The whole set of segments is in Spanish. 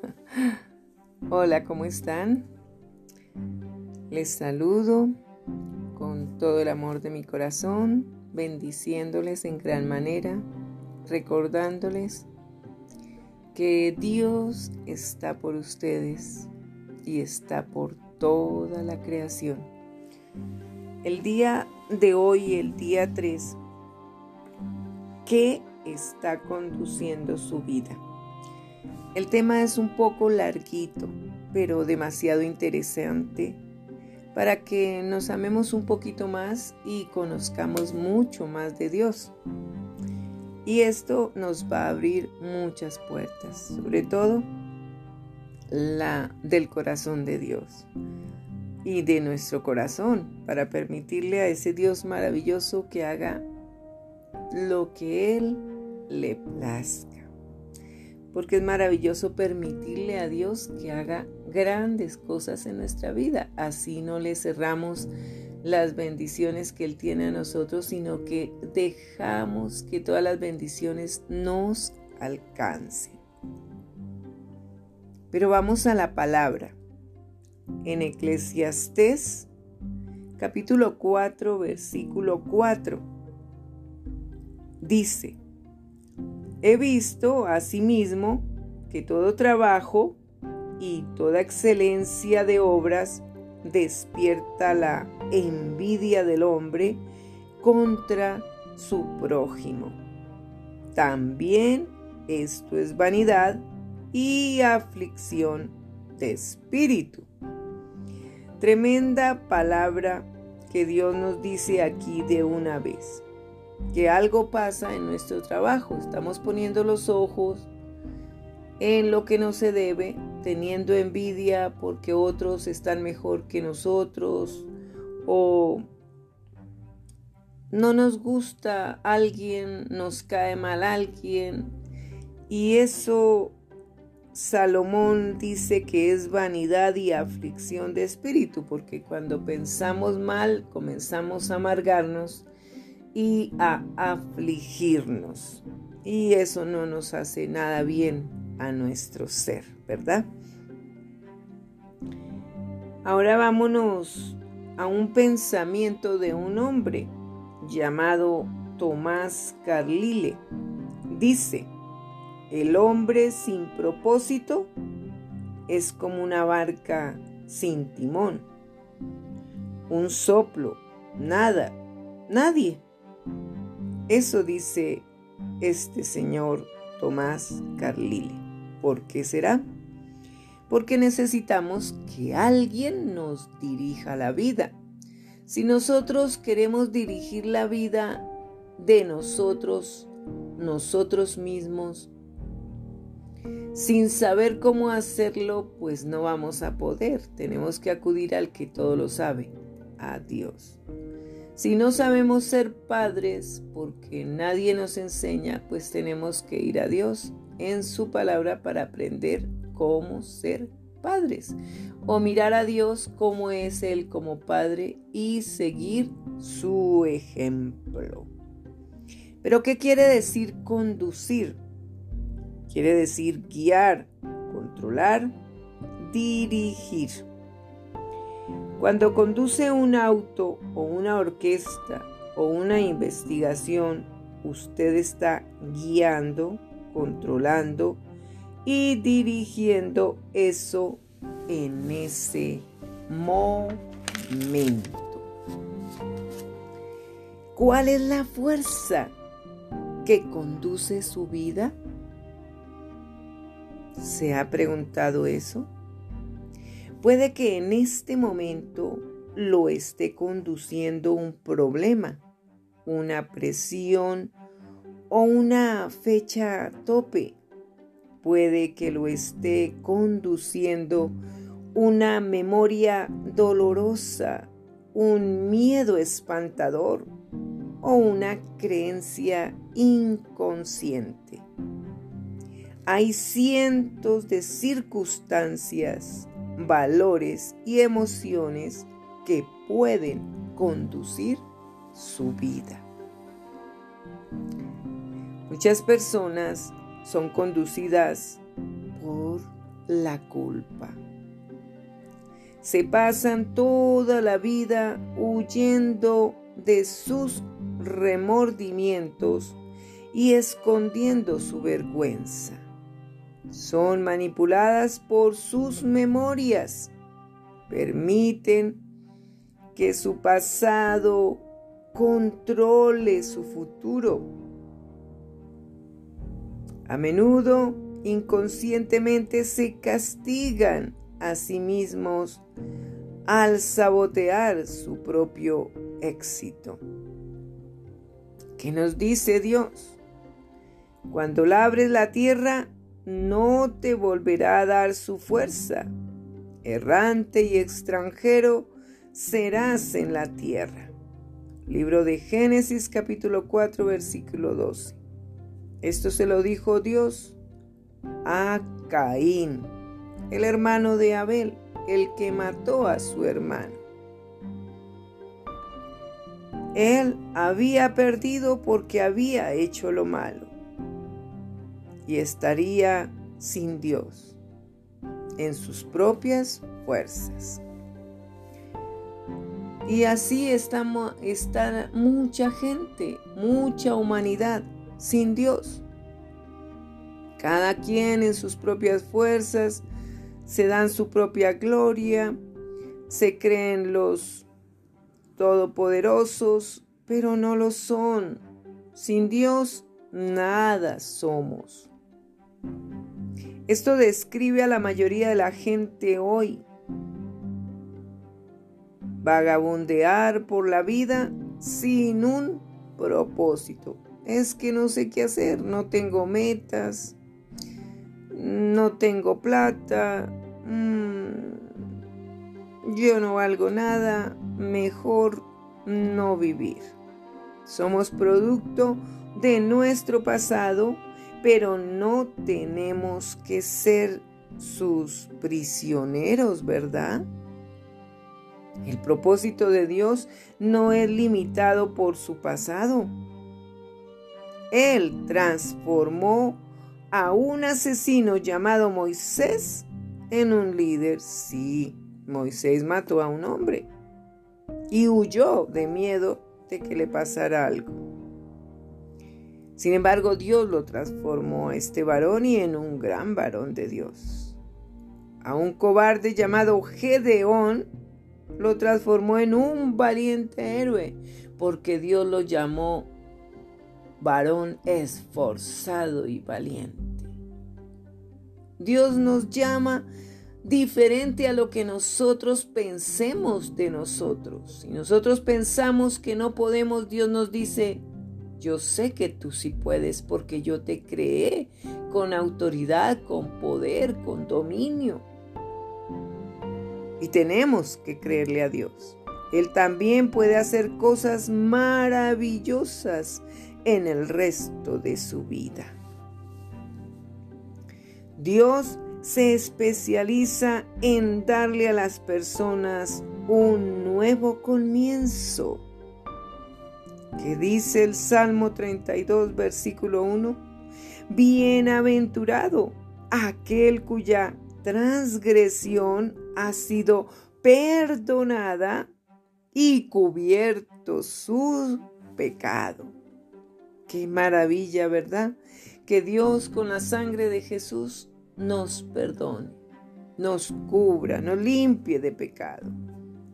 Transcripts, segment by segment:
Hola, ¿cómo están? Les saludo con todo el amor de mi corazón, bendiciéndoles en gran manera, recordándoles que Dios está por ustedes y está por toda la creación. El día de hoy, el día 3, ¿qué está conduciendo su vida? El tema es un poco larguito, pero demasiado interesante para que nos amemos un poquito más y conozcamos mucho más de Dios. Y esto nos va a abrir muchas puertas, sobre todo la del corazón de Dios y de nuestro corazón, para permitirle a ese Dios maravilloso que haga lo que Él le plazca porque es maravilloso permitirle a Dios que haga grandes cosas en nuestra vida. Así no le cerramos las bendiciones que Él tiene a nosotros, sino que dejamos que todas las bendiciones nos alcancen. Pero vamos a la palabra. En Eclesiastés capítulo 4, versículo 4, dice, He visto asimismo que todo trabajo y toda excelencia de obras despierta la envidia del hombre contra su prójimo. También esto es vanidad y aflicción de espíritu. Tremenda palabra que Dios nos dice aquí de una vez que algo pasa en nuestro trabajo. Estamos poniendo los ojos en lo que no se debe, teniendo envidia porque otros están mejor que nosotros o no nos gusta alguien, nos cae mal alguien y eso Salomón dice que es vanidad y aflicción de espíritu porque cuando pensamos mal comenzamos a amargarnos y a afligirnos. Y eso no nos hace nada bien a nuestro ser, ¿verdad? Ahora vámonos a un pensamiento de un hombre llamado Tomás Carlile. Dice, el hombre sin propósito es como una barca sin timón, un soplo, nada, nadie. Eso dice este señor Tomás Carlile. ¿Por qué será? Porque necesitamos que alguien nos dirija la vida. Si nosotros queremos dirigir la vida de nosotros, nosotros mismos, sin saber cómo hacerlo, pues no vamos a poder. Tenemos que acudir al que todo lo sabe, a Dios. Si no sabemos ser padres porque nadie nos enseña, pues tenemos que ir a Dios en su palabra para aprender cómo ser padres o mirar a Dios cómo es Él como Padre y seguir su ejemplo. Pero ¿qué quiere decir conducir? Quiere decir guiar, controlar, dirigir. Cuando conduce un auto o una orquesta o una investigación, usted está guiando, controlando y dirigiendo eso en ese momento. ¿Cuál es la fuerza que conduce su vida? ¿Se ha preguntado eso? Puede que en este momento lo esté conduciendo un problema, una presión o una fecha tope. Puede que lo esté conduciendo una memoria dolorosa, un miedo espantador o una creencia inconsciente. Hay cientos de circunstancias valores y emociones que pueden conducir su vida. Muchas personas son conducidas por la culpa. Se pasan toda la vida huyendo de sus remordimientos y escondiendo su vergüenza. Son manipuladas por sus memorias. Permiten que su pasado controle su futuro. A menudo, inconscientemente se castigan a sí mismos al sabotear su propio éxito. ¿Qué nos dice Dios? Cuando labres la tierra, no te volverá a dar su fuerza. Errante y extranjero serás en la tierra. Libro de Génesis capítulo 4 versículo 12. Esto se lo dijo Dios a Caín, el hermano de Abel, el que mató a su hermano. Él había perdido porque había hecho lo malo y estaría sin Dios en sus propias fuerzas. Y así estamos, está mucha gente, mucha humanidad sin Dios. Cada quien en sus propias fuerzas se dan su propia gloria, se creen los todopoderosos, pero no lo son. Sin Dios nada somos. Esto describe a la mayoría de la gente hoy. Vagabundear por la vida sin un propósito. Es que no sé qué hacer, no tengo metas, no tengo plata, mm, yo no valgo nada, mejor no vivir. Somos producto de nuestro pasado pero no tenemos que ser sus prisioneros, ¿verdad? El propósito de Dios no es limitado por su pasado. Él transformó a un asesino llamado Moisés en un líder. Sí, Moisés mató a un hombre y huyó de miedo de que le pasara algo. Sin embargo, Dios lo transformó a este varón y en un gran varón de Dios. A un cobarde llamado Gedeón lo transformó en un valiente héroe, porque Dios lo llamó varón esforzado y valiente. Dios nos llama diferente a lo que nosotros pensemos de nosotros. Si nosotros pensamos que no podemos, Dios nos dice, yo sé que tú sí puedes porque yo te creé con autoridad, con poder, con dominio. Y tenemos que creerle a Dios. Él también puede hacer cosas maravillosas en el resto de su vida. Dios se especializa en darle a las personas un nuevo comienzo que dice el Salmo 32, versículo 1, Bienaventurado aquel cuya transgresión ha sido perdonada y cubierto su pecado. Qué maravilla, ¿verdad? Que Dios con la sangre de Jesús nos perdone, nos cubra, nos limpie de pecado.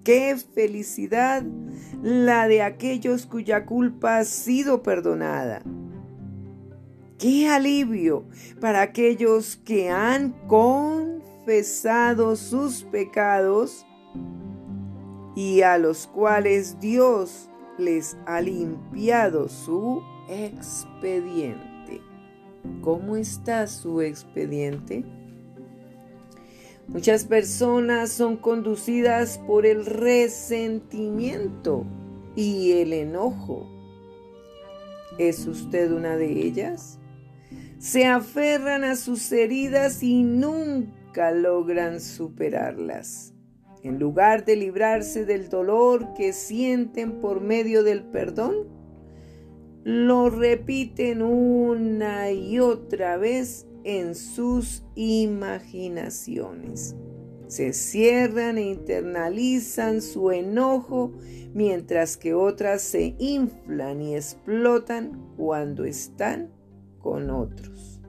Qué felicidad la de aquellos cuya culpa ha sido perdonada. Qué alivio para aquellos que han confesado sus pecados y a los cuales Dios les ha limpiado su expediente. ¿Cómo está su expediente? Muchas personas son conducidas por el resentimiento y el enojo. ¿Es usted una de ellas? Se aferran a sus heridas y nunca logran superarlas. En lugar de librarse del dolor que sienten por medio del perdón, lo repiten una y otra vez en sus imaginaciones. Se cierran e internalizan su enojo mientras que otras se inflan y explotan cuando están con otros.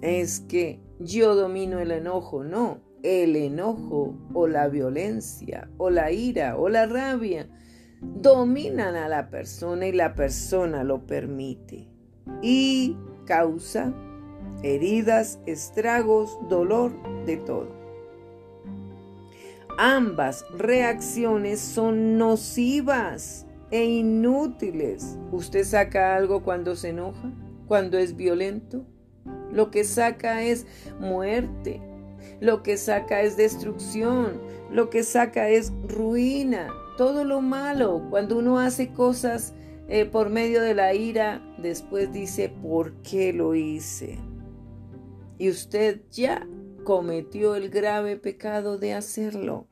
Es que yo domino el enojo, no. El enojo o la violencia o la ira o la rabia dominan a la persona y la persona lo permite y causa heridas, estragos, dolor, de todo. Ambas reacciones son nocivas e inútiles. ¿Usted saca algo cuando se enoja? ¿Cuando es violento? Lo que saca es muerte. Lo que saca es destrucción. Lo que saca es ruina. Todo lo malo. Cuando uno hace cosas eh, por medio de la ira, después dice, ¿por qué lo hice? Y usted ya cometió el grave pecado de hacerlo.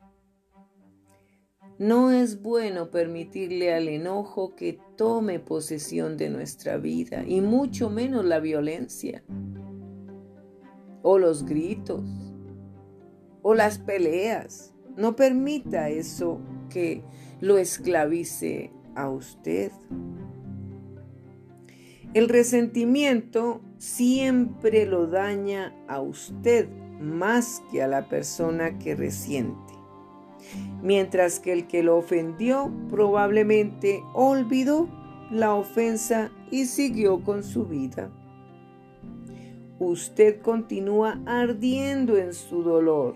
No es bueno permitirle al enojo que tome posesión de nuestra vida, y mucho menos la violencia, o los gritos, o las peleas. No permita eso que lo esclavice a usted. El resentimiento siempre lo daña a usted más que a la persona que resiente mientras que el que lo ofendió probablemente olvidó la ofensa y siguió con su vida. Usted continúa ardiendo en su dolor,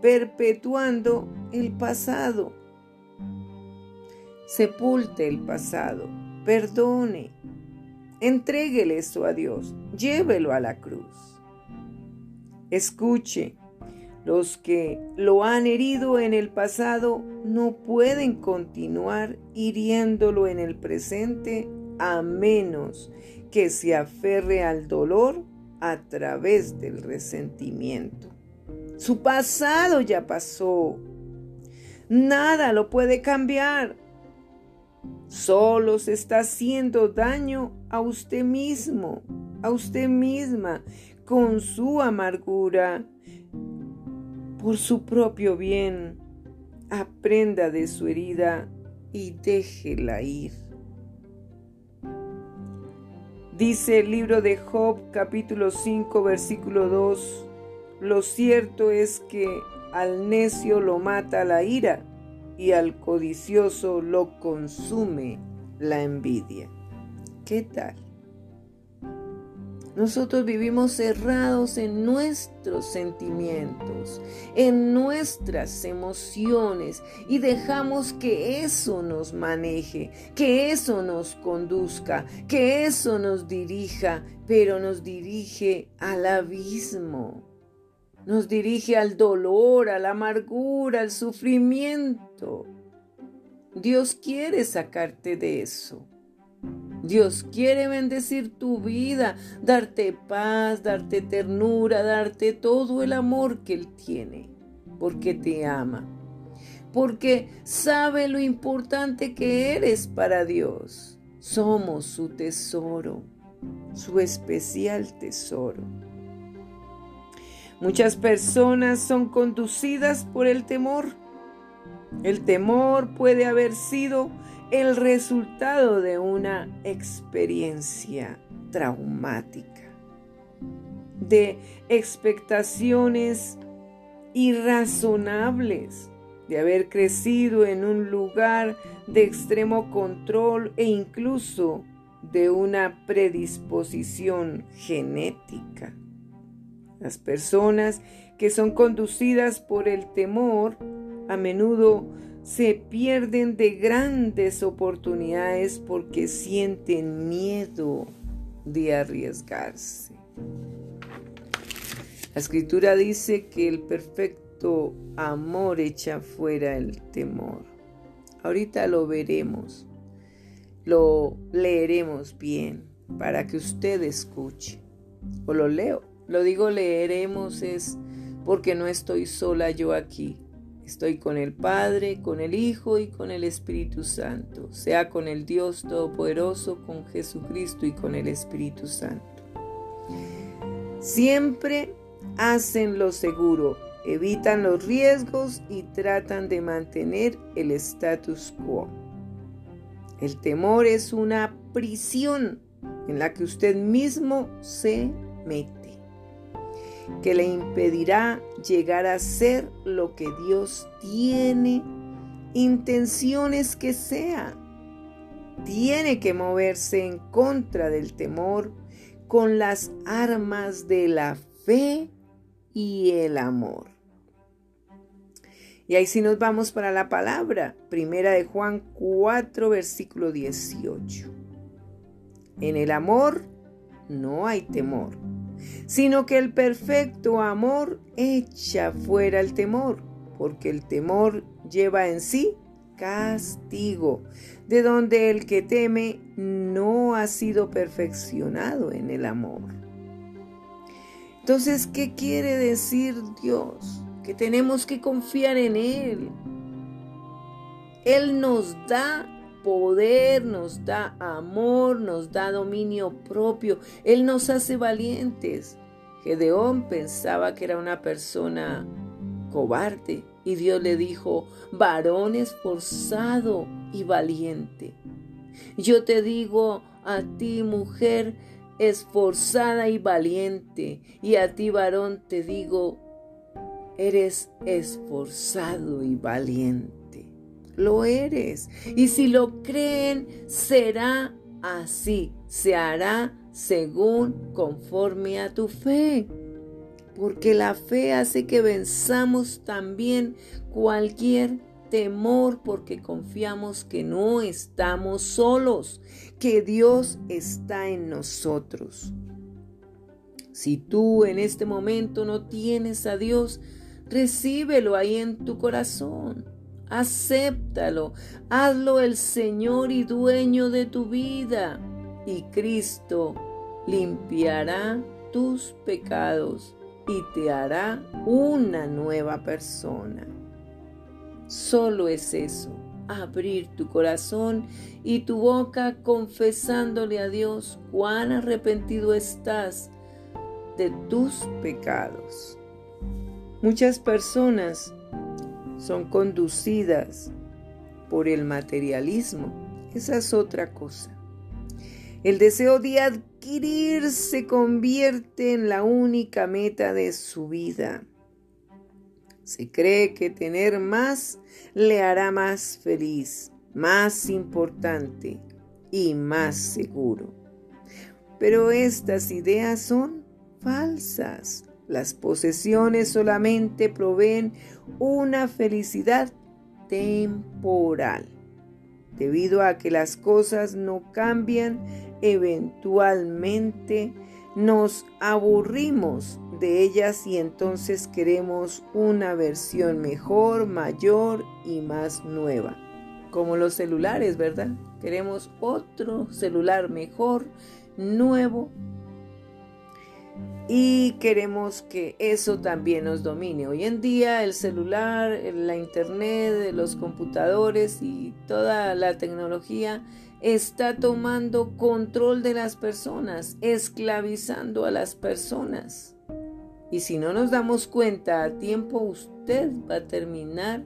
perpetuando el pasado. Sepulte el pasado, perdone, entréguele eso a Dios, llévelo a la cruz. Escuche, los que lo han herido en el pasado no pueden continuar hiriéndolo en el presente a menos que se aferre al dolor a través del resentimiento. Su pasado ya pasó. Nada lo puede cambiar. Solo se está haciendo daño a usted mismo, a usted misma, con su amargura, por su propio bien, aprenda de su herida y déjela ir. Dice el libro de Job capítulo 5 versículo 2, lo cierto es que al necio lo mata la ira y al codicioso lo consume la envidia. ¿Qué tal? Nosotros vivimos cerrados en nuestros sentimientos, en nuestras emociones y dejamos que eso nos maneje, que eso nos conduzca, que eso nos dirija, pero nos dirige al abismo, nos dirige al dolor, a la amargura, al sufrimiento. Dios quiere sacarte de eso. Dios quiere bendecir tu vida, darte paz, darte ternura, darte todo el amor que Él tiene, porque te ama, porque sabe lo importante que eres para Dios. Somos su tesoro, su especial tesoro. Muchas personas son conducidas por el temor. El temor puede haber sido el resultado de una experiencia traumática, de expectaciones irrazonables, de haber crecido en un lugar de extremo control e incluso de una predisposición genética. Las personas que son conducidas por el temor a menudo se pierden de grandes oportunidades porque sienten miedo de arriesgarse. La escritura dice que el perfecto amor echa fuera el temor. Ahorita lo veremos, lo leeremos bien para que usted escuche. O lo leo, lo digo leeremos es porque no estoy sola yo aquí Estoy con el Padre, con el Hijo y con el Espíritu Santo, sea con el Dios Todopoderoso, con Jesucristo y con el Espíritu Santo. Siempre hacen lo seguro, evitan los riesgos y tratan de mantener el status quo. El temor es una prisión en la que usted mismo se mete, que le impedirá llegar a ser lo que Dios tiene intenciones que sea. Tiene que moverse en contra del temor con las armas de la fe y el amor. Y ahí sí nos vamos para la palabra, primera de Juan 4, versículo 18. En el amor no hay temor, sino que el perfecto amor echa fuera el temor, porque el temor lleva en sí castigo, de donde el que teme no ha sido perfeccionado en el amor. Entonces, ¿qué quiere decir Dios? Que tenemos que confiar en Él. Él nos da poder, nos da amor, nos da dominio propio. Él nos hace valientes. Gedeón pensaba que era una persona cobarde y Dios le dijo, varón esforzado y valiente. Yo te digo a ti, mujer, esforzada y valiente, y a ti, varón, te digo, eres esforzado y valiente. Lo eres. Y si lo creen, será así. Se hará según conforme a tu fe. Porque la fe hace que venzamos también cualquier temor porque confiamos que no estamos solos, que Dios está en nosotros. Si tú en este momento no tienes a Dios, recíbelo ahí en tu corazón. Acéptalo, hazlo el Señor y dueño de tu vida. Y Cristo limpiará tus pecados y te hará una nueva persona. Solo es eso, abrir tu corazón y tu boca confesándole a Dios cuán arrepentido estás de tus pecados. Muchas personas son conducidas por el materialismo. Esa es otra cosa. El deseo de adquirir se convierte en la única meta de su vida. Se cree que tener más le hará más feliz, más importante y más seguro. Pero estas ideas son falsas. Las posesiones solamente proveen una felicidad temporal. Debido a que las cosas no cambian, eventualmente nos aburrimos de ellas y entonces queremos una versión mejor, mayor y más nueva. Como los celulares, ¿verdad? Queremos otro celular mejor, nuevo, y queremos que eso también nos domine. Hoy en día el celular, la internet, los computadores y toda la tecnología está tomando control de las personas, esclavizando a las personas. Y si no nos damos cuenta a tiempo, usted va a terminar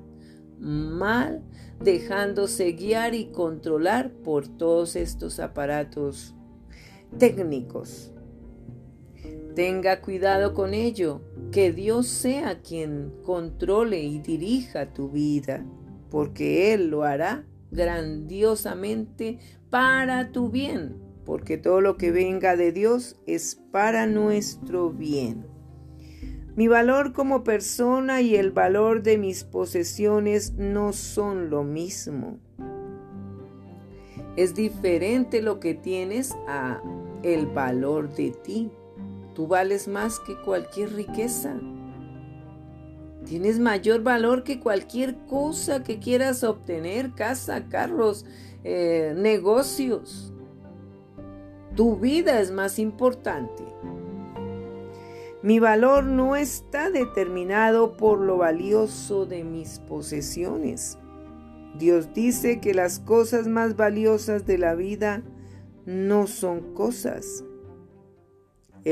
mal dejándose guiar y controlar por todos estos aparatos técnicos. Tenga cuidado con ello, que Dios sea quien controle y dirija tu vida, porque Él lo hará grandiosamente para tu bien, porque todo lo que venga de Dios es para nuestro bien. Mi valor como persona y el valor de mis posesiones no son lo mismo. Es diferente lo que tienes a el valor de ti. Tú vales más que cualquier riqueza. Tienes mayor valor que cualquier cosa que quieras obtener, casa, carros, eh, negocios. Tu vida es más importante. Mi valor no está determinado por lo valioso de mis posesiones. Dios dice que las cosas más valiosas de la vida no son cosas,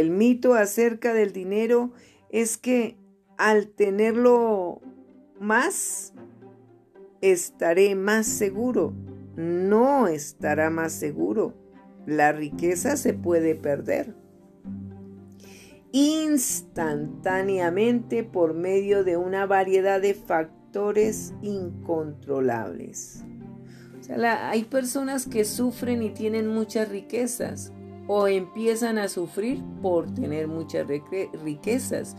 El mito acerca del dinero es que al tenerlo más, estaré más seguro. No estará más seguro. La riqueza se puede perder instantáneamente por medio de una variedad de factores incontrolables. hay personas que sufren y tienen muchas riquezas o empiezan a sufrir por tener muchas riquezas.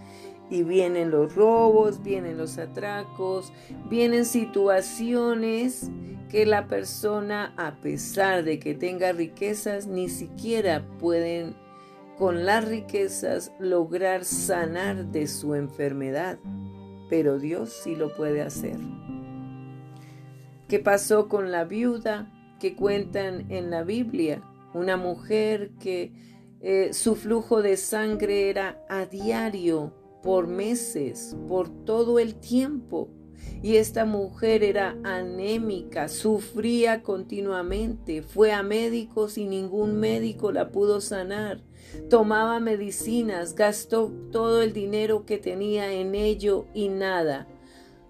Y vienen los robos, vienen los atracos, vienen situaciones que la persona, a pesar de que tenga riquezas, ni siquiera pueden con las riquezas lograr sanar de su enfermedad. Pero Dios sí lo puede hacer. ¿Qué pasó con la viuda que cuentan en la Biblia? Una mujer que eh, su flujo de sangre era a diario, por meses, por todo el tiempo. Y esta mujer era anémica, sufría continuamente, fue a médicos y ningún médico la pudo sanar. Tomaba medicinas, gastó todo el dinero que tenía en ello y nada,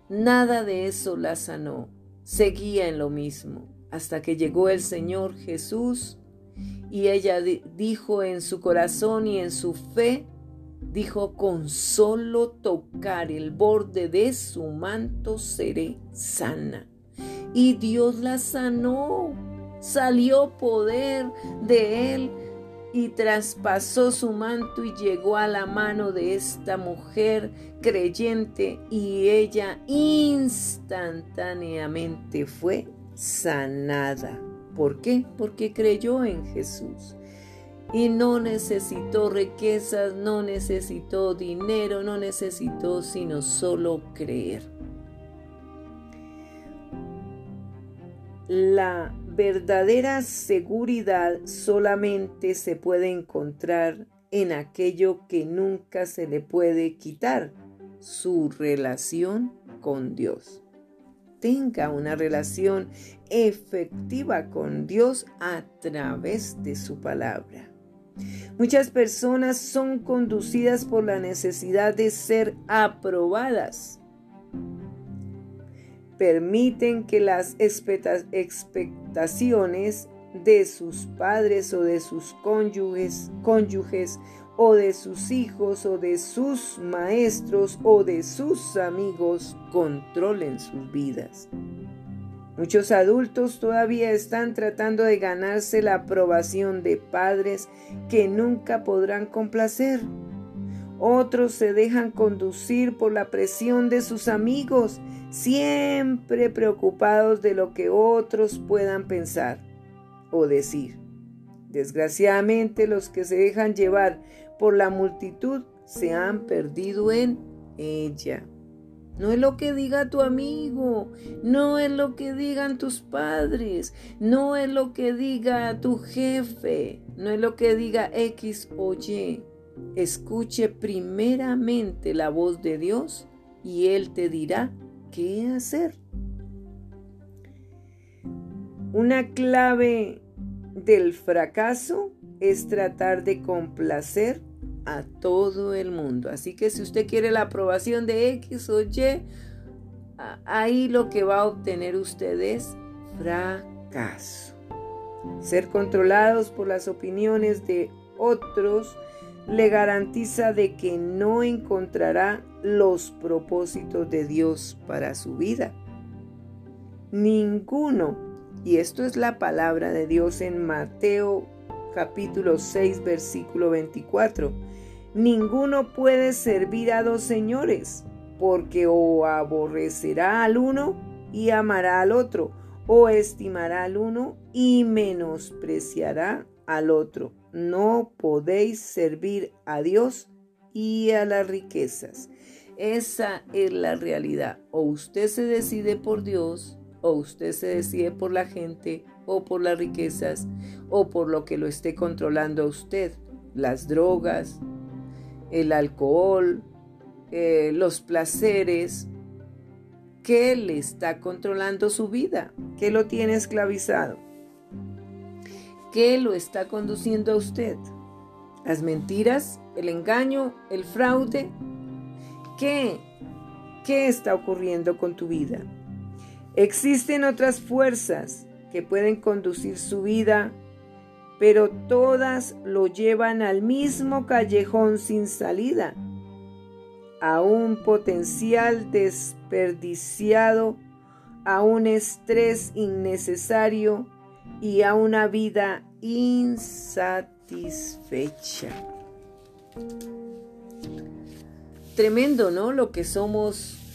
nada de eso la sanó. Seguía en lo mismo, hasta que llegó el Señor Jesús y ella dijo en su corazón y en su fe, dijo, con solo tocar el borde de su manto seré sana. Y Dios la sanó, salió poder de él y traspasó su manto y llegó a la mano de esta mujer creyente y ella instantáneamente fue sanada. ¿Por qué? Porque creyó en Jesús. Y no necesitó riquezas, no necesitó dinero, no necesitó sino solo creer. La verdadera seguridad solamente se puede encontrar en aquello que nunca se le puede quitar, su relación con Dios. Tenga una relación efectiva con Dios a través de su palabra. Muchas personas son conducidas por la necesidad de ser aprobadas permiten que las expectaciones de sus padres o de sus cónyuges, cónyuges o de sus hijos o de sus maestros o de sus amigos controlen sus vidas. Muchos adultos todavía están tratando de ganarse la aprobación de padres que nunca podrán complacer. Otros se dejan conducir por la presión de sus amigos siempre preocupados de lo que otros puedan pensar o decir. Desgraciadamente los que se dejan llevar por la multitud se han perdido en ella. No es lo que diga tu amigo, no es lo que digan tus padres, no es lo que diga tu jefe, no es lo que diga X o Y. Escuche primeramente la voz de Dios y Él te dirá qué hacer. Una clave del fracaso es tratar de complacer a todo el mundo. Así que si usted quiere la aprobación de X o Y, ahí lo que va a obtener usted es fracaso. Ser controlados por las opiniones de otros le garantiza de que no encontrará los propósitos de Dios para su vida. Ninguno, y esto es la palabra de Dios en Mateo capítulo 6 versículo 24, ninguno puede servir a dos señores, porque o aborrecerá al uno y amará al otro, o estimará al uno y menospreciará al otro no podéis servir a Dios y a las riquezas. Esa es la realidad. O usted se decide por Dios, o usted se decide por la gente, o por las riquezas, o por lo que lo esté controlando a usted. Las drogas, el alcohol, eh, los placeres. ¿Qué le está controlando su vida? ¿Qué lo tiene esclavizado? ¿Qué lo está conduciendo a usted? Las mentiras, el engaño, el fraude. ¿Qué? ¿Qué está ocurriendo con tu vida? Existen otras fuerzas que pueden conducir su vida, pero todas lo llevan al mismo callejón sin salida, a un potencial desperdiciado, a un estrés innecesario y a una vida insatisfecha. Tremendo, ¿no? Lo que somos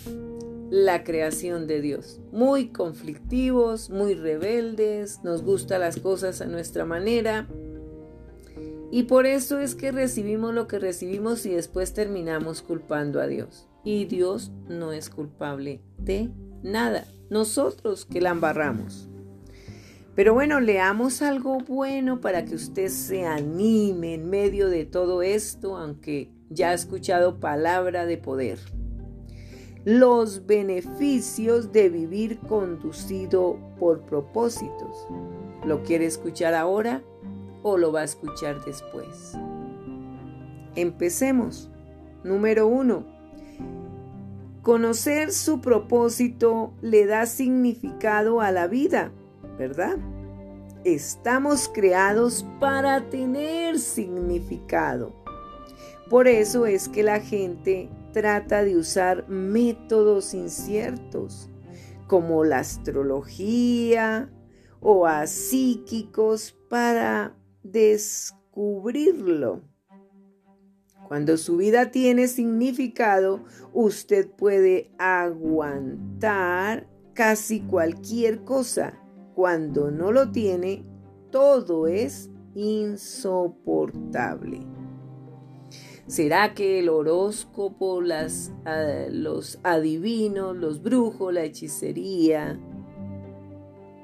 la creación de Dios. Muy conflictivos, muy rebeldes, nos gustan las cosas a nuestra manera. Y por eso es que recibimos lo que recibimos y después terminamos culpando a Dios. Y Dios no es culpable de nada. Nosotros que la embarramos. Pero bueno, leamos algo bueno para que usted se anime en medio de todo esto, aunque ya ha escuchado palabra de poder. Los beneficios de vivir conducido por propósitos. ¿Lo quiere escuchar ahora o lo va a escuchar después? Empecemos. Número uno. Conocer su propósito le da significado a la vida ¿verdad? Estamos creados para tener significado. Por eso es que la gente trata de usar métodos inciertos como la astrología o a psíquicos para descubrirlo. Cuando su vida tiene significado, usted puede aguantar casi cualquier cosa cuando no lo tiene, todo es insoportable. ¿Será que el horóscopo, las, ah, los adivinos, los brujos, la hechicería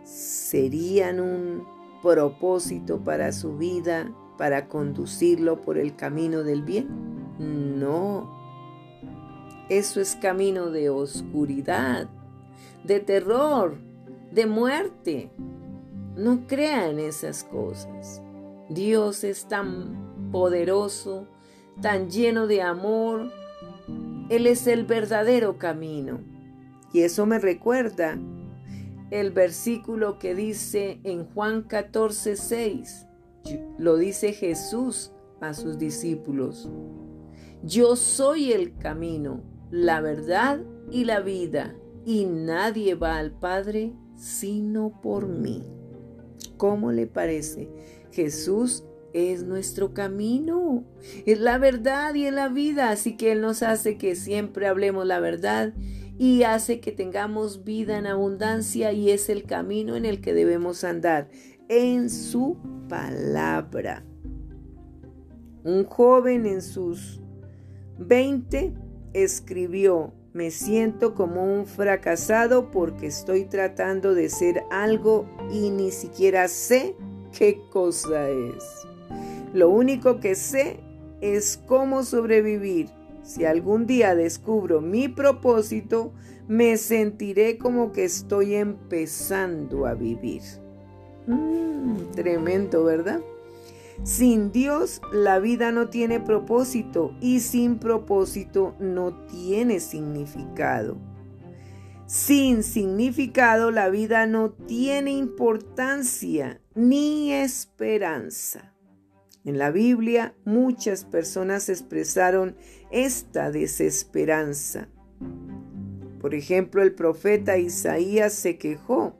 serían un propósito para su vida, para conducirlo por el camino del bien? No. Eso es camino de oscuridad, de terror, de muerte. No crea en esas cosas. Dios es tan poderoso, tan lleno de amor. Él es el verdadero camino. Y eso me recuerda el versículo que dice en Juan 14, 6. Lo dice Jesús a sus discípulos. Yo soy el camino, la verdad y la vida, y nadie va al Padre sino por mí. ¿Cómo le parece? Jesús es nuestro camino, es la verdad y es la vida, así que Él nos hace que siempre hablemos la verdad y hace que tengamos vida en abundancia y es el camino en el que debemos andar, en su palabra. Un joven en sus 20 escribió, me siento como un fracasado porque estoy tratando de ser algo y ni siquiera sé qué cosa es. Lo único que sé es cómo sobrevivir. Si algún día descubro mi propósito, me sentiré como que estoy empezando a vivir. Mm, tremendo, ¿verdad? Sin Dios la vida no tiene propósito y sin propósito no tiene significado. Sin significado la vida no tiene importancia ni esperanza. En la Biblia muchas personas expresaron esta desesperanza. Por ejemplo, el profeta Isaías se quejó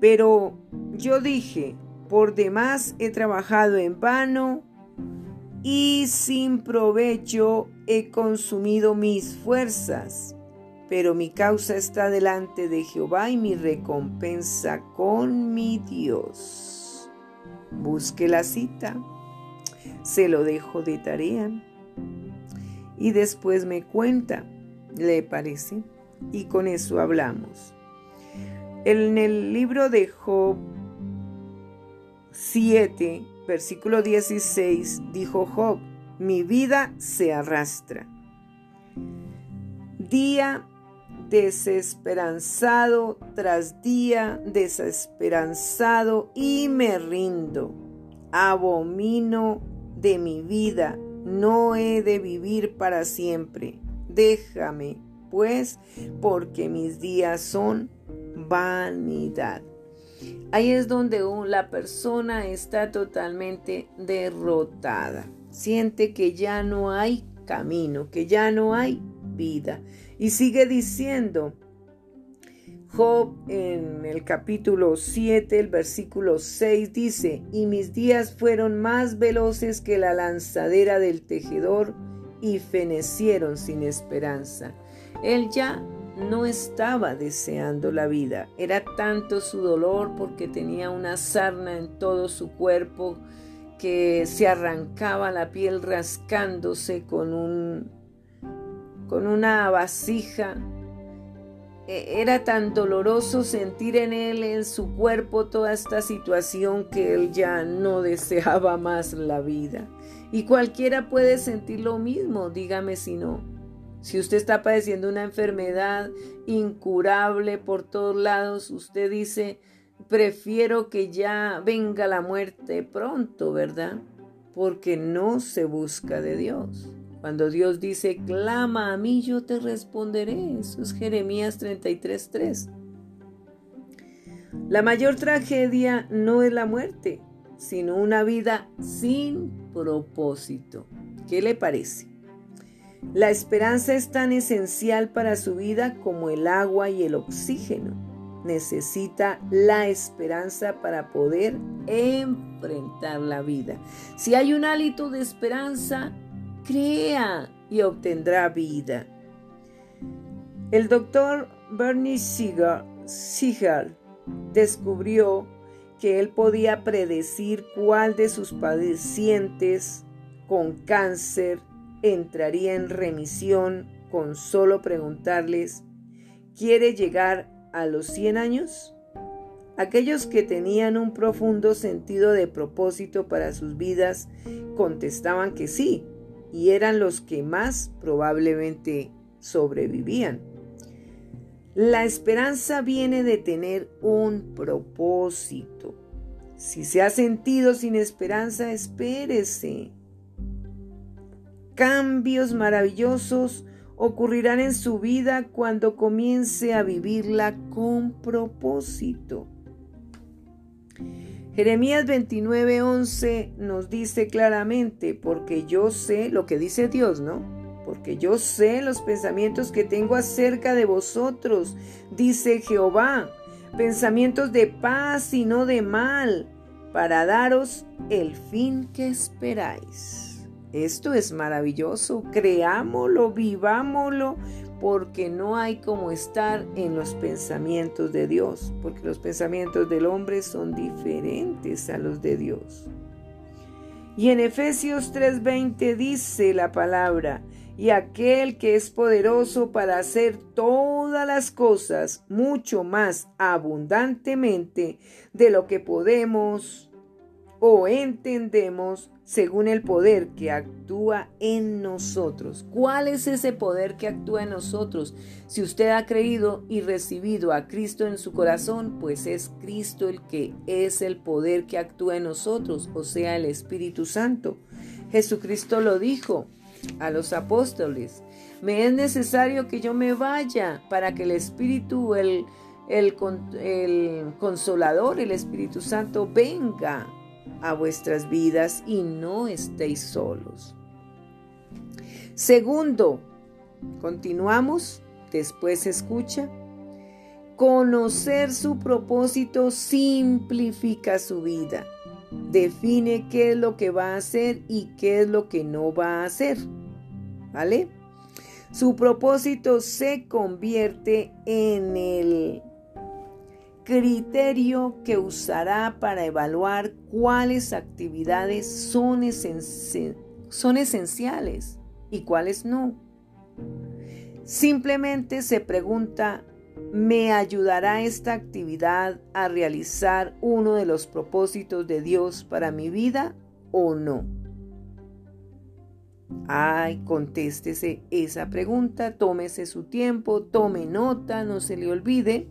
Pero yo dije, por demás he trabajado en vano y sin provecho he consumido mis fuerzas. Pero mi causa está delante de Jehová y mi recompensa con mi Dios. Busque la cita, se lo dejo de tarea y después me cuenta, ¿le parece? Y con eso hablamos. En el libro de Job 7, versículo 16, dijo Job, mi vida se arrastra. Día desesperanzado tras día, desesperanzado y me rindo. Abomino de mi vida, no he de vivir para siempre. Déjame, pues, porque mis días son vanidad. Ahí es donde la persona está totalmente derrotada. Siente que ya no hay camino, que ya no hay vida. Y sigue diciendo, Job en el capítulo 7, el versículo 6 dice, y mis días fueron más veloces que la lanzadera del tejedor y fenecieron sin esperanza. Él ya no estaba deseando la vida. Era tanto su dolor porque tenía una sarna en todo su cuerpo que se arrancaba la piel rascándose con un con una vasija. E, era tan doloroso sentir en él, en su cuerpo, toda esta situación que él ya no deseaba más la vida. Y cualquiera puede sentir lo mismo, dígame si no. Si usted está padeciendo una enfermedad incurable por todos lados, usted dice, prefiero que ya venga la muerte pronto, ¿verdad? Porque no se busca de Dios. Cuando Dios dice, clama a mí, yo te responderé. Eso es Jeremías 33.3. La mayor tragedia no es la muerte, sino una vida sin propósito. ¿Qué le parece? La esperanza es tan esencial para su vida como el agua y el oxígeno. Necesita la esperanza para poder enfrentar la vida. Si hay un hálito de esperanza, crea y obtendrá vida. El doctor Bernie Siegel descubrió que él podía predecir cuál de sus pacientes con cáncer entraría en remisión con solo preguntarles, ¿quiere llegar a los 100 años? Aquellos que tenían un profundo sentido de propósito para sus vidas contestaban que sí, y eran los que más probablemente sobrevivían. La esperanza viene de tener un propósito. Si se ha sentido sin esperanza, espérese cambios maravillosos ocurrirán en su vida cuando comience a vivirla con propósito. Jeremías 29:11 nos dice claramente, porque yo sé lo que dice Dios, ¿no? Porque yo sé los pensamientos que tengo acerca de vosotros, dice Jehová, pensamientos de paz y no de mal, para daros el fin que esperáis. Esto es maravilloso, creámoslo, vivámoslo, porque no hay como estar en los pensamientos de Dios, porque los pensamientos del hombre son diferentes a los de Dios. Y en Efesios 3:20 dice la palabra, y aquel que es poderoso para hacer todas las cosas mucho más abundantemente de lo que podemos o entendemos según el poder que actúa en nosotros. ¿Cuál es ese poder que actúa en nosotros? Si usted ha creído y recibido a Cristo en su corazón, pues es Cristo el que es el poder que actúa en nosotros, o sea, el Espíritu Santo. Jesucristo lo dijo a los apóstoles. Me es necesario que yo me vaya para que el Espíritu, el, el, consolador, el Espíritu Santo, venga a vuestras vidas y no estéis solos. Segundo, continuamos, después escucha. Conocer su propósito simplifica su vida. Define qué es lo que va a hacer y qué es lo que no va a hacer. ¿Vale? Su propósito se convierte en el criterio que usará para evaluar cuáles actividades son, son esenciales y cuáles no. Simplemente se pregunta, ¿me ayudará esta actividad a realizar uno de los propósitos de Dios para mi vida o no? Ay, contéstese esa pregunta, tómese su tiempo, tome nota, no se le olvide.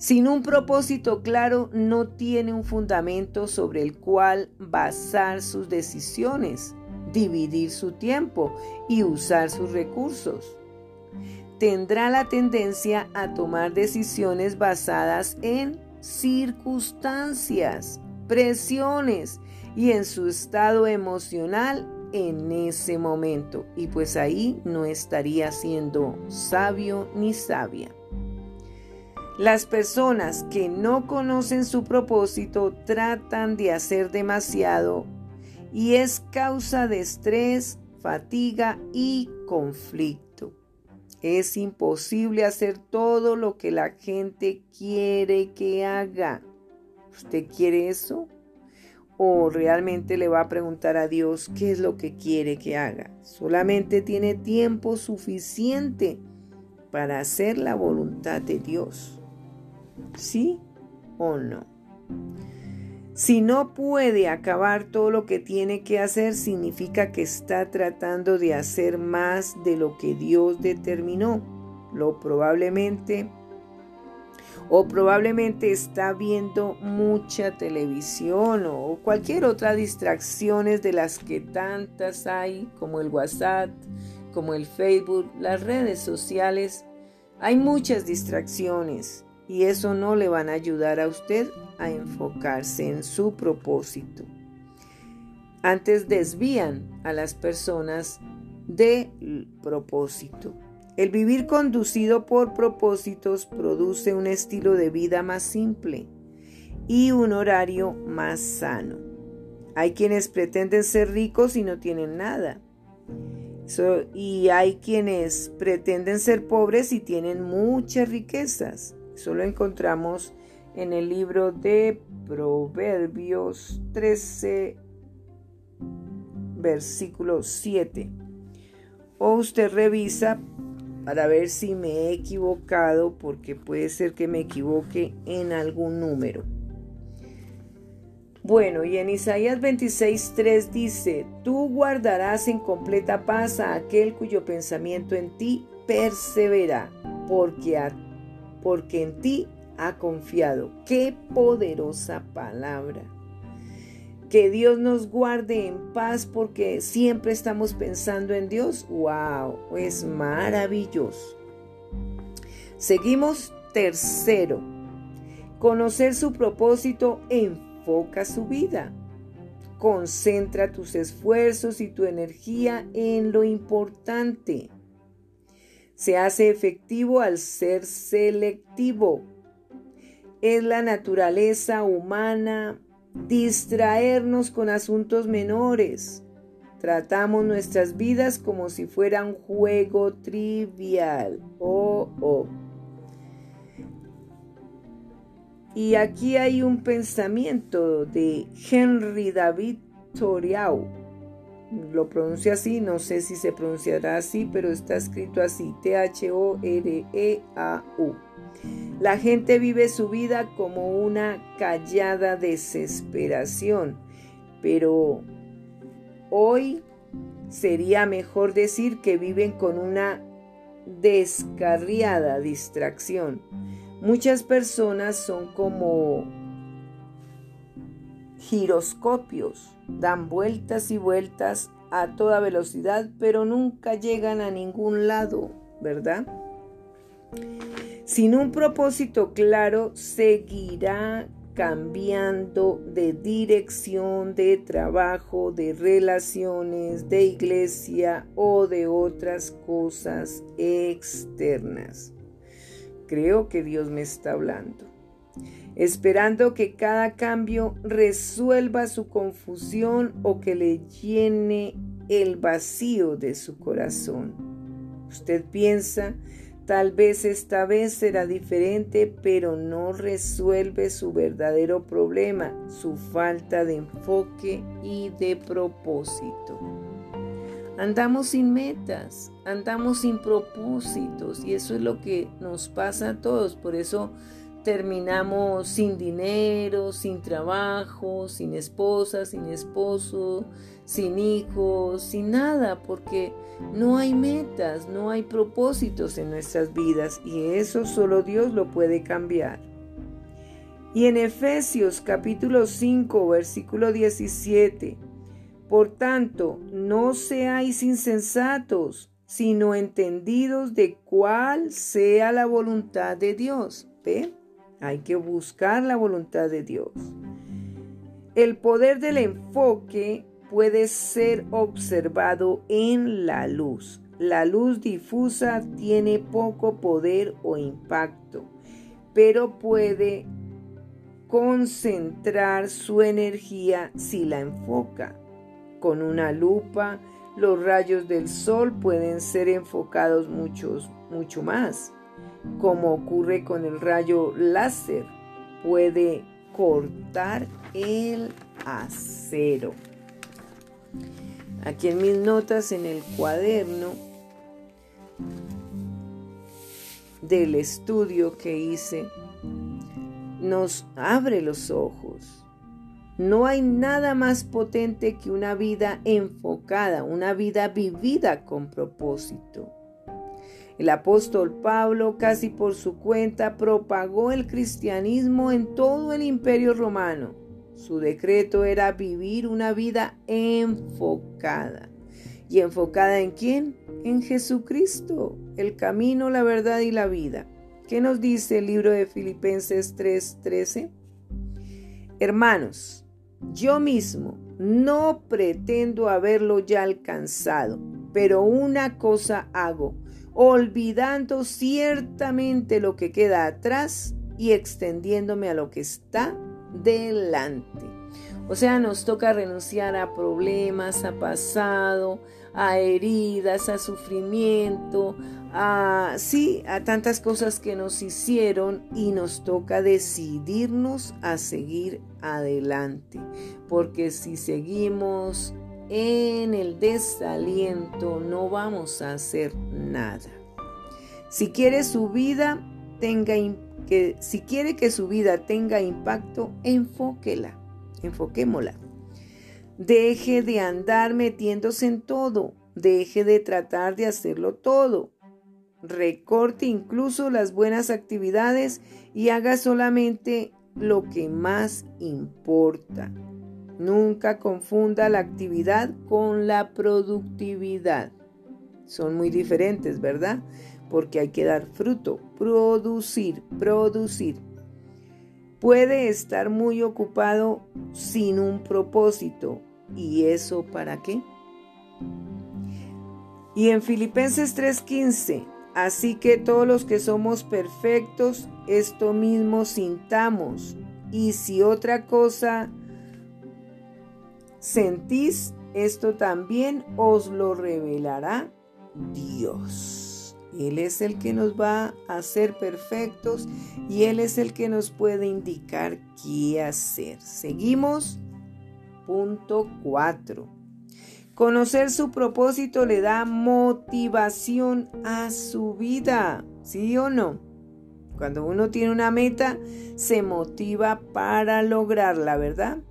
Sin un propósito claro, no tiene un fundamento sobre el cual basar sus decisiones, dividir su tiempo y usar sus recursos. Tendrá la tendencia a tomar decisiones basadas en circunstancias, presiones y en su estado emocional en ese momento. Y pues ahí no estaría siendo sabio ni sabia. Las personas que no conocen su propósito tratan de hacer demasiado y es causa de estrés, fatiga y conflicto. Es imposible hacer todo lo que la gente quiere que haga. ¿Usted quiere eso? ¿O realmente le va a preguntar a Dios qué es lo que quiere que haga? Solamente tiene tiempo suficiente para hacer la voluntad de Dios. ¿Sí o no? Si no puede acabar todo lo que tiene que hacer, significa que está tratando de hacer más de lo que Dios determinó. Lo probablemente o probablemente está viendo mucha televisión o cualquier otra distracciones de las que tantas hay, como el WhatsApp, como el Facebook, las redes sociales. Hay muchas distracciones y eso no le van a ayudar a usted a enfocarse en su propósito. Antes desvían a las personas del propósito. El vivir conducido por propósitos produce un estilo de vida más simple y un horario más sano. Hay quienes pretenden ser ricos y no tienen nada. y hay quienes pretenden ser pobres y tienen muchas riquezas. Eso lo encontramos en el libro de Proverbios 13, versículo 7. O usted revisa para ver si me he equivocado, porque puede ser que me equivoque en algún número. Bueno, y en Isaías 26:3 dice, tú guardarás en completa paz a aquel cuyo pensamiento en ti persevera, porque a porque en ti ha confiado. Qué poderosa palabra. Que Dios nos guarde en paz porque siempre estamos pensando en Dios. ¡Wow! Es maravilloso. Seguimos tercero. Conocer su propósito enfoca su vida. Concentra tus esfuerzos y tu energía en lo importante se hace efectivo al ser selectivo. Es la naturaleza humana distraernos con asuntos menores. Tratamos nuestras vidas como si fuera un juego trivial. Oh, oh. Y aquí hay un pensamiento de Henry David Thoreau lo pronuncia así, no sé si se pronunciará así, pero está escrito así, T-H-O-R-E-A-U. La gente vive su vida como una callada desesperación, pero hoy sería mejor decir que viven con una descarriada distracción. Muchas personas son como giroscopios, dan vueltas y vueltas a toda velocidad, pero nunca llegan a ningún lado, ¿verdad? Sin un propósito claro, seguirá cambiando de dirección, de trabajo, de relaciones, de iglesia o de otras cosas externas. Creo que Dios me está hablando esperando que cada cambio resuelva su confusión o que le llene el vacío de su corazón. Usted piensa, tal vez esta vez será diferente, pero no resuelve su verdadero problema, su falta de enfoque y de propósito. Andamos sin metas, andamos sin propósitos y eso es lo que nos pasa a todos. Por eso terminamos sin dinero, sin trabajo, sin esposa, sin esposo, sin hijos, sin nada, porque no hay metas, no hay propósitos en nuestras vidas y eso solo Dios lo puede cambiar. Y en Efesios capítulo 5, versículo 17, por tanto, no seáis insensatos, sino entendidos de cuál sea la voluntad de Dios. ¿Ve? Hay que buscar la voluntad de Dios. El poder del enfoque puede ser observado en la luz. La luz difusa tiene poco poder o impacto, pero puede concentrar su energía si la enfoca. Con una lupa, los rayos del sol pueden ser enfocados muchos, mucho más. Como ocurre con el rayo láser, puede cortar el acero. Aquí en mis notas en el cuaderno del estudio que hice, nos abre los ojos. No hay nada más potente que una vida enfocada, una vida vivida con propósito. El apóstol Pablo, casi por su cuenta, propagó el cristianismo en todo el imperio romano. Su decreto era vivir una vida enfocada. ¿Y enfocada en quién? En Jesucristo, el camino, la verdad y la vida. ¿Qué nos dice el libro de Filipenses 3:13? Hermanos, yo mismo no pretendo haberlo ya alcanzado, pero una cosa hago, olvidando ciertamente lo que queda atrás y extendiéndome a lo que está delante. O sea, nos toca renunciar a problemas, a pasado, a heridas, a sufrimiento, a sí, a tantas cosas que nos hicieron y nos toca decidirnos a seguir adelante, porque si seguimos en el desaliento no vamos a hacer nada. Si quiere su vida tenga que si quiere que su vida tenga impacto, enfóquela, enfoquémosla. Deje de andar metiéndose en todo. Deje de tratar de hacerlo todo. Recorte incluso las buenas actividades y haga solamente lo que más importa. Nunca confunda la actividad con la productividad. Son muy diferentes, ¿verdad? Porque hay que dar fruto, producir, producir puede estar muy ocupado sin un propósito ¿Y eso para qué? Y en Filipenses 3:15, así que todos los que somos perfectos, esto mismo sintamos. Y si otra cosa sentís, esto también os lo revelará Dios. Él es el que nos va a hacer perfectos y Él es el que nos puede indicar qué hacer. Seguimos Punto 4. Conocer su propósito le da motivación a su vida, ¿sí o no? Cuando uno tiene una meta, se motiva para lograrla, ¿verdad?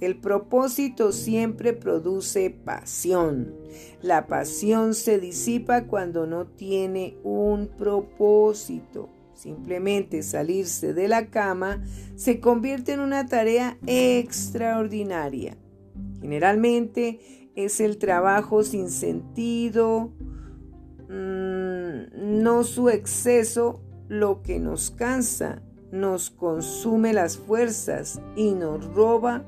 El propósito siempre produce pasión. La pasión se disipa cuando no tiene un propósito. Simplemente salirse de la cama se convierte en una tarea extraordinaria. Generalmente es el trabajo sin sentido, mm, no su exceso lo que nos cansa, nos consume las fuerzas y nos roba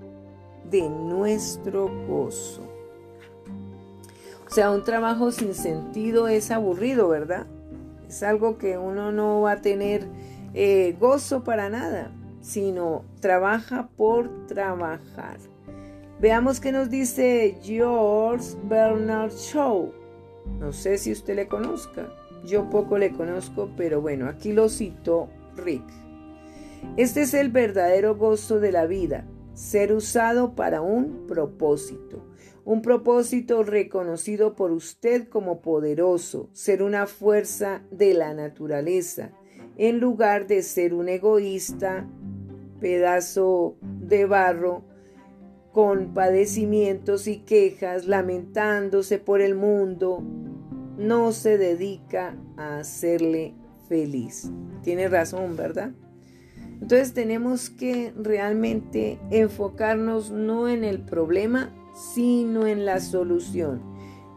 de nuestro gozo. O sea, un trabajo sin sentido es aburrido, ¿verdad? Es algo que uno no va a tener eh, gozo para nada, sino trabaja por trabajar. Veamos qué nos dice George Bernard Shaw. No sé si usted le conozca. Yo poco le conozco, pero bueno, aquí lo citó Rick. Este es el verdadero gozo de la vida, ser usado para un propósito un propósito reconocido por usted como poderoso, ser una fuerza de la naturaleza, en lugar de ser un egoísta, pedazo de barro, con padecimientos y quejas, lamentándose por el mundo, no se dedica a hacerle feliz. Tiene razón, ¿verdad? Entonces tenemos que realmente enfocarnos no en el problema, sino en la solución.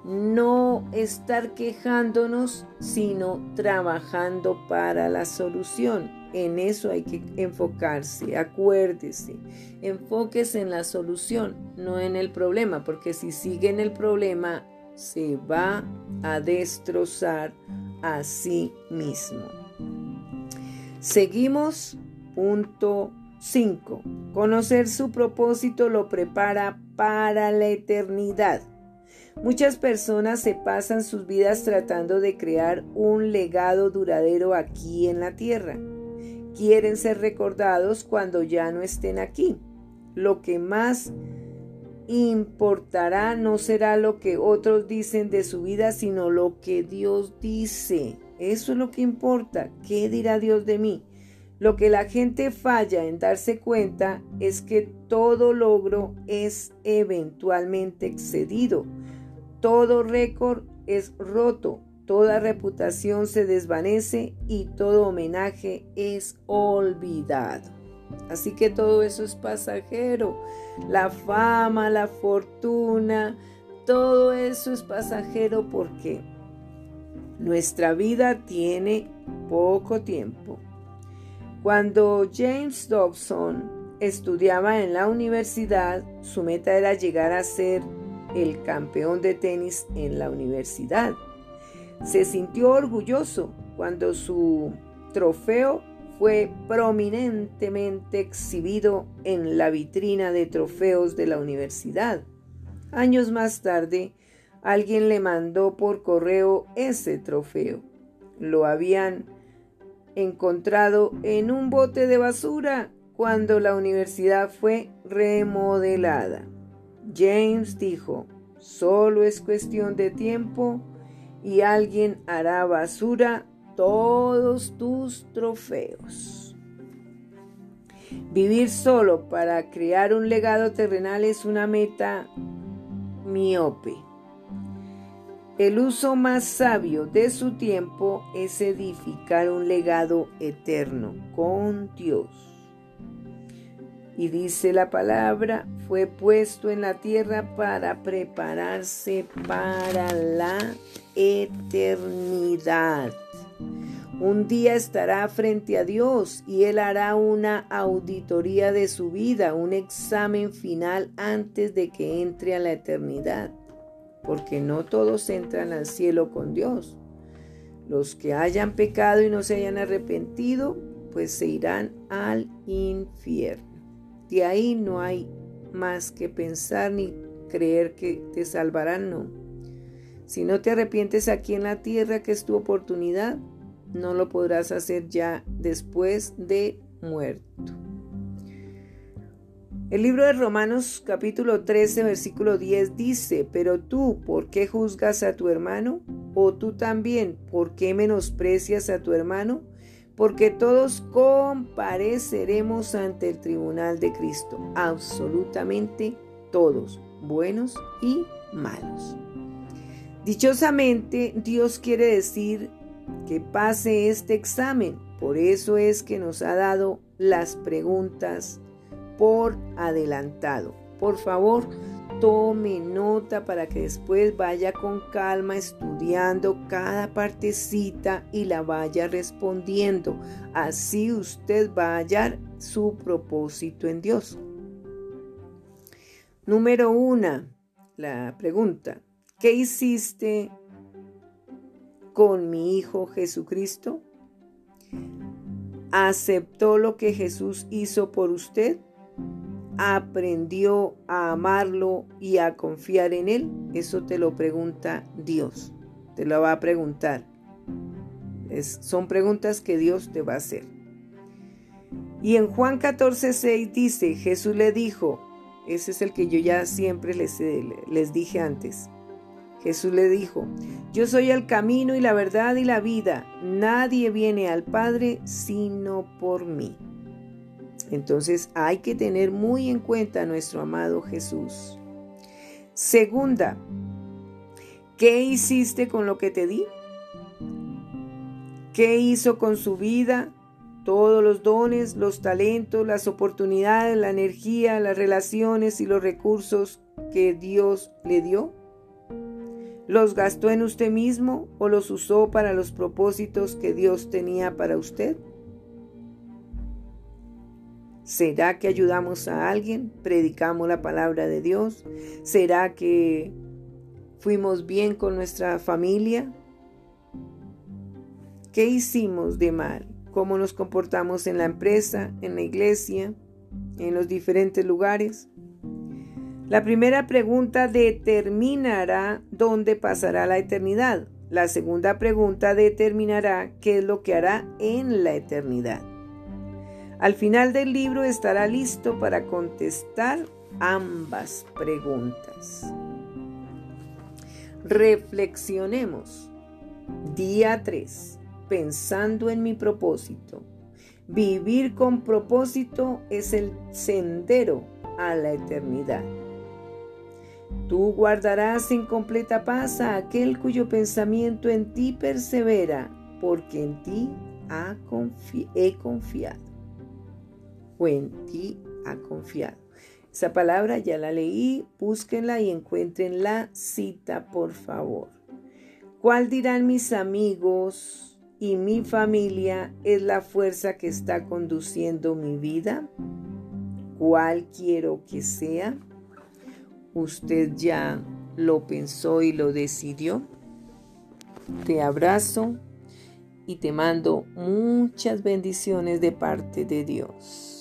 No estar quejándonos, sino trabajando para la solución. En eso hay que enfocarse, acuérdese, enfóquese en la solución, no en el problema, porque si sigue en el problema, se va a destrozar a sí mismo. Seguimos punto 5. Conocer su propósito lo prepara para la eternidad. Muchas personas se pasan sus vidas tratando de crear un legado duradero aquí en la tierra. Quieren ser recordados cuando ya no estén aquí. Lo que más importará no será lo que otros dicen de su vida, sino lo que Dios dice. Eso es lo que importa. ¿Qué dirá Dios de mí? Lo que la gente falla en darse cuenta es que todo logro es eventualmente excedido. Todo récord es roto. Toda reputación se desvanece y todo homenaje es olvidado. Así que todo eso es pasajero. La fama, la fortuna, todo eso es pasajero porque nuestra vida tiene poco tiempo. Cuando James Dobson estudiaba en la universidad, su meta era llegar a ser el campeón de tenis en la universidad. Se sintió orgulloso cuando su trofeo fue prominentemente exhibido en la vitrina de trofeos de la universidad. Años más tarde, alguien le mandó por correo ese trofeo. Lo habían encontrado en un bote de basura cuando la universidad fue remodelada. James dijo, solo es cuestión de tiempo y alguien hará basura todos tus trofeos. Vivir solo para crear un legado terrenal es una meta miope. El uso más sabio de su tiempo es edificar un legado eterno con Dios. Y dice la palabra, fue puesto en la tierra para prepararse para la eternidad. Un día estará frente a Dios y Él hará una auditoría de su vida, un examen final antes de que entre a la eternidad, porque no todos entran al cielo con Dios. Los que hayan pecado y no se hayan arrepentido, pues se irán al infierno. De ahí no hay más que pensar ni creer que te salvarán, no. Si no te arrepientes aquí en la tierra, que es tu oportunidad, no lo podrás hacer ya después de muerto. El libro de Romanos capítulo 13 versículo 10 dice, pero tú, ¿por qué juzgas a tu hermano? ¿O tú también, por qué menosprecias a tu hermano? Porque todos compareceremos ante el tribunal de Cristo, absolutamente todos, buenos y malos. Dichosamente, Dios quiere decir que pase este examen. Por eso es que nos ha dado las preguntas por adelantado. Por favor, tome nota para que después vaya con calma estudiando cada partecita y la vaya respondiendo. Así usted va a hallar su propósito en Dios. Número uno, la pregunta, ¿qué hiciste con mi Hijo Jesucristo? ¿Aceptó lo que Jesús hizo por usted? ¿Aprendió a amarlo y a confiar en Él? Eso te lo pregunta Dios. Te lo va a preguntar. son preguntas que Dios te va a hacer. Y en Juan 14, 6 dice, Jesús le dijo, ese es el que yo ya siempre les, les dije antes, Jesús le dijo, yo soy el camino y la verdad y la vida. Nadie viene al Padre sino por mí. Entonces hay que tener muy en cuenta a nuestro amado Jesús. Segunda, ¿qué hiciste con lo que te di? ¿Qué hizo con su vida? Todos los dones, los talentos, las oportunidades, la energía, las relaciones y los recursos que Dios le dio. ¿Los gastó en usted mismo o los usó para los propósitos que Dios tenía para usted? ¿Será que ayudamos a alguien? ¿Predicamos la palabra de Dios? ¿Será que fuimos bien con nuestra familia? ¿Qué hicimos de mal? ¿Cómo nos comportamos en la empresa, en la iglesia, en los diferentes lugares? La primera pregunta determinará dónde pasará la eternidad. La segunda pregunta determinará qué es lo que hará en la eternidad. Al final del libro estará listo para contestar ambas preguntas. Reflexionemos. Día 3. Pensando en mi propósito. Vivir con propósito es el sendero a la eternidad. Tú guardarás en completa paz a aquel cuyo pensamiento en ti persevera, porque en ti he confiado. En ti ha confiado. Esa palabra ya la leí, búsquenla y encuentren la cita, por favor. ¿Cuál dirán mis amigos y mi familia es la fuerza que está conduciendo mi vida? ¿Cuál quiero que sea? usted ya lo pensó y lo decidió. Te abrazo y te mando muchas bendiciones de parte de Dios.